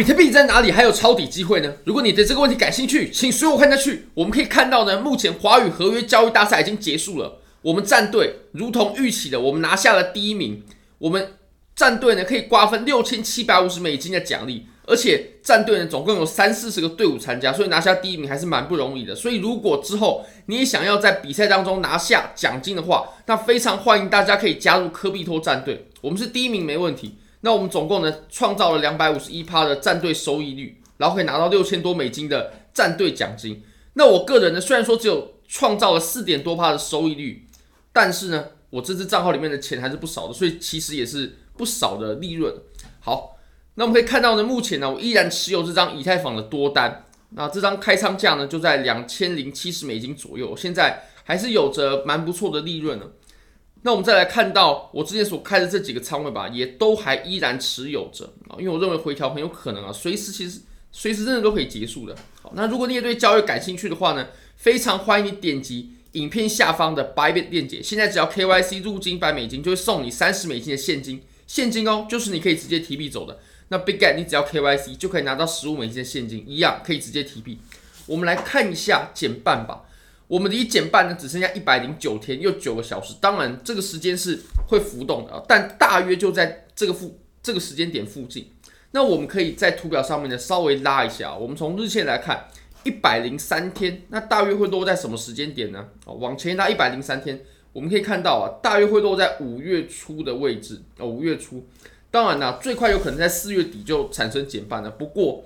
比特币在哪里还有抄底机会呢？如果你对这个问题感兴趣，请随我看下去。我们可以看到呢，目前华语合约交易大赛已经结束了。我们战队如同预期的，我们拿下了第一名。我们战队呢可以瓜分六千七百五十美金的奖励，而且战队呢总共有三四十个队伍参加，所以拿下第一名还是蛮不容易的。所以如果之后你也想要在比赛当中拿下奖金的话，那非常欢迎大家可以加入科比托战队。我们是第一名没问题。那我们总共呢创造了两百五十一趴的战队收益率，然后可以拿到六千多美金的战队奖金。那我个人呢虽然说只有创造了四点多趴的收益率，但是呢我这支账号里面的钱还是不少的，所以其实也是不少的利润。好，那我们可以看到呢，目前呢我依然持有这张以太坊的多单，那这张开仓价呢就在两千零七十美金左右，现在还是有着蛮不错的利润呢。那我们再来看到我之前所开的这几个仓位吧，也都还依然持有着啊，因为我认为回调很有可能啊，随时其实随时真的都可以结束的。好，那如果你也对交易感兴趣的话呢，非常欢迎你点击影片下方的白币链接，现在只要 KYC 入金百美金，就会送你三十美金的现金，现金哦，就是你可以直接提币走的。那 Big Get 你只要 KYC 就可以拿到十五美金的现金，一样可以直接提币。我们来看一下减半吧。我们离减半呢，只剩下一百零九天又九个小时。当然，这个时间是会浮动的啊，但大约就在这个附这个时间点附近。那我们可以在图表上面呢稍微拉一下。我们从日线来看，一百零三天，那大约会落在什么时间点呢？啊，往前拉一百零三天，我们可以看到啊，大约会落在五月初的位置哦，五月初。当然呢，最快有可能在四月底就产生减半了。不过，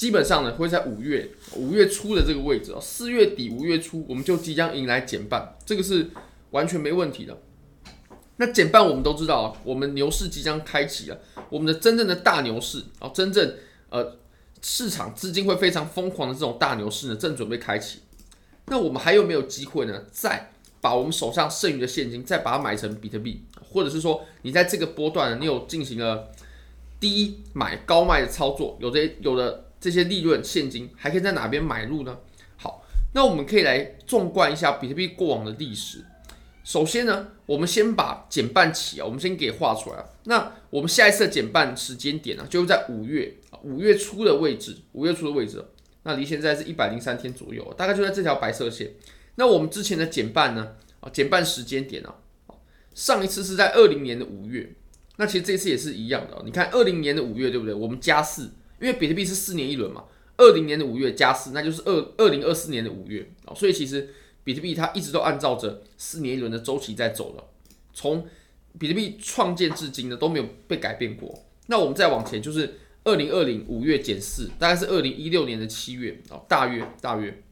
基本上呢，会在五月五月初的这个位置哦，四月底五月初我们就即将迎来减半，这个是完全没问题的。那减半我们都知道啊，我们牛市即将开启了，我们的真正的大牛市啊，真正呃市场资金会非常疯狂的这种大牛市呢，正准备开启。那我们还有没有机会呢？再把我们手上剩余的现金再把它买成比特币，或者是说你在这个波段呢，你有进行了低买高卖的操作，有的有的。这些利润现金还可以在哪边买入呢？好，那我们可以来纵观一下比特币过往的历史。首先呢，我们先把减半期啊，我们先给画出来。那我们下一次的减半时间点呢，就在五月，五月初的位置，五月初的位置。那离现在是一百零三天左右，大概就在这条白色线。那我们之前的减半呢，啊，减半时间点呢，上一次是在二零年的五月。那其实这次也是一样的，你看二零年的五月对不对？我们加四。因为比特币是四年一轮嘛，二零年的五月加四，那就是二二零二四年的五月啊，所以其实比特币它一直都按照着四年一轮的周期在走的，从比特币创建至今呢都没有被改变过。那我们再往前就是二零二零五月减四，大概是二零一六年的七月啊，大约大约。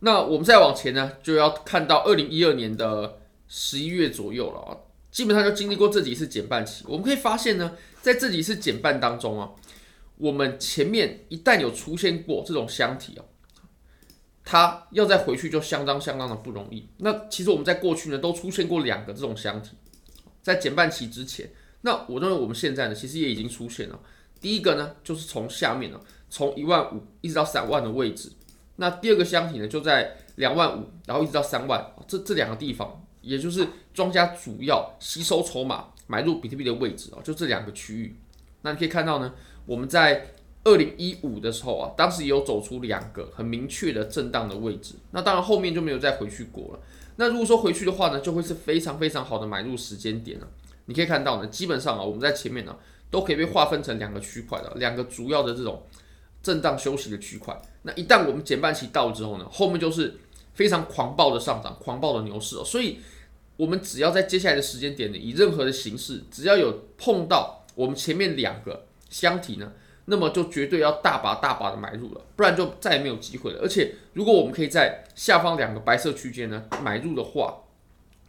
那我们再往前呢，就要看到二零一二年的十一月左右了啊，基本上就经历过这几次减半期。我们可以发现呢，在这几次减半当中啊。我们前面一旦有出现过这种箱体哦，它要再回去就相当相当的不容易。那其实我们在过去呢都出现过两个这种箱体，在减半期之前，那我认为我们现在呢其实也已经出现了。第一个呢就是从下面呢，从一万五一直到三万的位置，那第二个箱体呢就在两万五，然后一直到三万，这这两个地方，也就是庄家主要吸收筹码买入比特币的位置啊，就这两个区域。那你可以看到呢。我们在二零一五的时候啊，当时也有走出两个很明确的震荡的位置。那当然后面就没有再回去过了。那如果说回去的话呢，就会是非常非常好的买入时间点了。你可以看到呢，基本上啊，我们在前面呢都可以被划分成两个区块的，两个主要的这种震荡休息的区块。那一旦我们减半期到之后呢，后面就是非常狂暴的上涨，狂暴的牛市哦。所以，我们只要在接下来的时间点呢，以任何的形式，只要有碰到我们前面两个。箱体呢，那么就绝对要大把大把的买入了，不然就再也没有机会了。而且，如果我们可以在下方两个白色区间呢买入的话，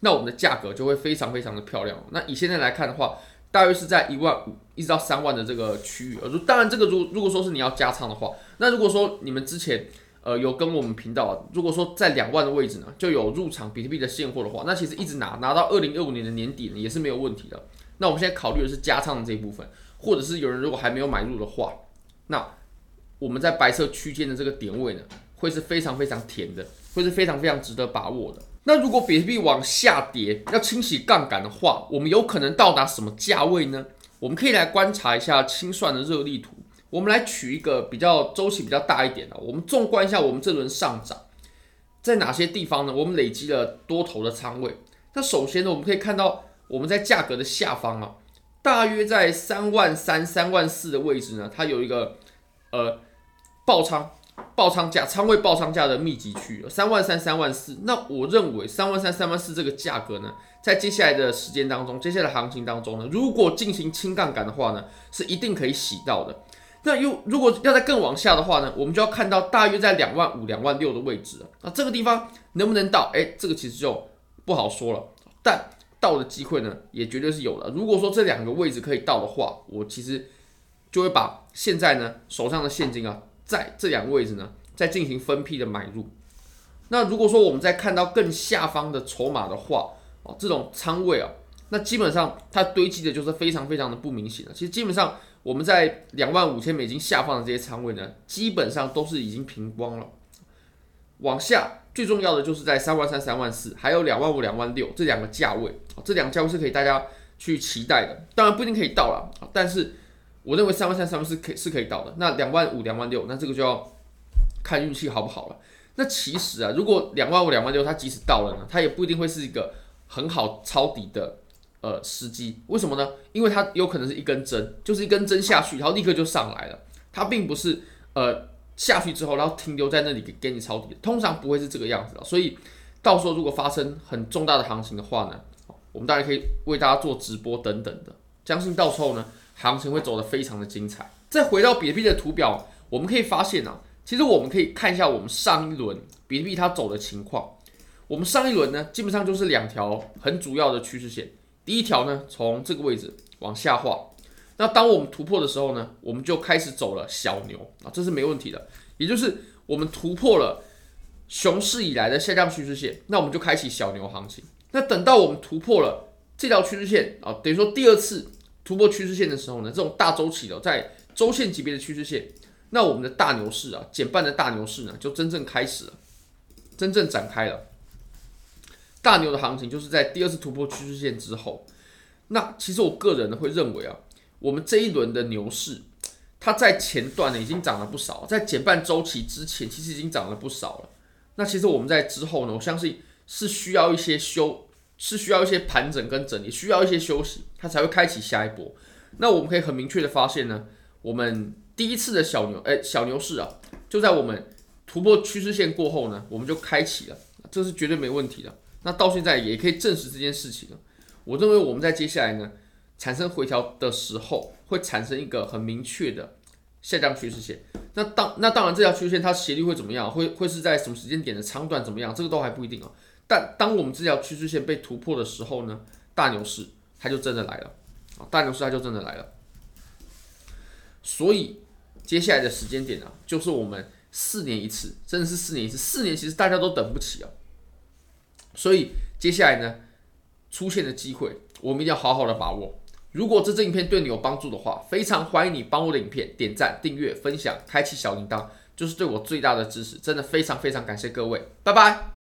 那我们的价格就会非常非常的漂亮。那以现在来看的话，大约是在一万五一直到三万的这个区域。而如当然，这个如如果说是你要加仓的话，那如果说你们之前呃有跟我们频道，如果说在两万的位置呢，就有入场比特币的现货的话，那其实一直拿拿到二零二五年的年底呢，也是没有问题的。那我们现在考虑的是加仓的这一部分。或者是有人如果还没有买入的话，那我们在白色区间的这个点位呢，会是非常非常甜的，会是非常非常值得把握的。那如果比特币往下跌，要清洗杠杆的话，我们有可能到达什么价位呢？我们可以来观察一下清算的热力图。我们来取一个比较周期比较大一点的，我们纵观一下我们这轮上涨，在哪些地方呢？我们累积了多头的仓位。那首先呢，我们可以看到我们在价格的下方啊，大约在三万三、三万四的位置呢，它有一个呃爆仓。爆仓价、仓位爆仓价的密集区，三万三、三万四。那我认为三万三、三万四这个价格呢，在接下来的时间当中，接下来行情当中呢，如果进行轻杠杆的话呢，是一定可以洗到的。那又如果要再更往下的话呢，我们就要看到大约在两万五、两万六的位置了。那这个地方能不能到？哎，这个其实就不好说了。但到的机会呢，也绝对是有的。如果说这两个位置可以到的话，我其实就会把现在呢手上的现金啊。在这两个位置呢，再进行分批的买入。那如果说我们再看到更下方的筹码的话，哦，这种仓位啊，那基本上它堆积的就是非常非常的不明显了。其实基本上我们在两万五千美金下方的这些仓位呢，基本上都是已经平光了。往下最重要的就是在三万三、三万四，还有两万五、两万六这两个价位，这两个价位是可以大家去期待的。当然不一定可以到了，但是。我认为三万三、三万四可是可以到的，那两万五、两万六，那这个就要看运气好不好了。那其实啊，如果两万五、两万六，它即使到了呢，它也不一定会是一个很好抄底的呃时机。为什么呢？因为它有可能是一根针，就是一根针下去，然后立刻就上来了。它并不是呃下去之后，然后停留在那里给给你抄底，通常不会是这个样子的。所以到时候如果发生很重大的行情的话呢，我们当然可以为大家做直播等等的，相信到时候呢。行情会走得非常的精彩。再回到比特币的图表，我们可以发现啊，其实我们可以看一下我们上一轮比特币它走的情况。我们上一轮呢，基本上就是两条很主要的趋势线。第一条呢，从这个位置往下画。那当我们突破的时候呢，我们就开始走了小牛啊，这是没问题的。也就是我们突破了熊市以来的下降趋势线，那我们就开启小牛行情。那等到我们突破了这条趋势线啊，等于说第二次。突破趋势线的时候呢，这种大周期的在周线级别的趋势线，那我们的大牛市啊，减半的大牛市呢，就真正开始了，真正展开了。大牛的行情就是在第二次突破趋势线之后。那其实我个人呢会认为啊，我们这一轮的牛市，它在前段呢已经涨了不少，在减半周期之前其实已经涨了不少了。那其实我们在之后呢，我相信是需要一些休。是需要一些盘整跟整理，需要一些休息，它才会开启下一波。那我们可以很明确的发现呢，我们第一次的小牛，哎，小牛市啊，就在我们突破趋势线过后呢，我们就开启了，这是绝对没问题的。那到现在也可以证实这件事情了。我认为我们在接下来呢，产生回调的时候，会产生一个很明确的下降趋势线。那当那当然这条趋势线它斜率会怎么样？会会是在什么时间点的长短怎么样？这个都还不一定啊。但当我们这条趋势线被突破的时候呢，大牛市它就真的来了啊！大牛市它就真的来了。所以接下来的时间点呢、啊，就是我们四年一次，真的是四年一次。四年其实大家都等不起啊。所以接下来呢，出现的机会，我们一定要好好的把握。如果这支影片对你有帮助的话，非常欢迎你帮我的影片点赞、订阅、分享、开启小铃铛，就是对我最大的支持。真的非常非常感谢各位，拜拜。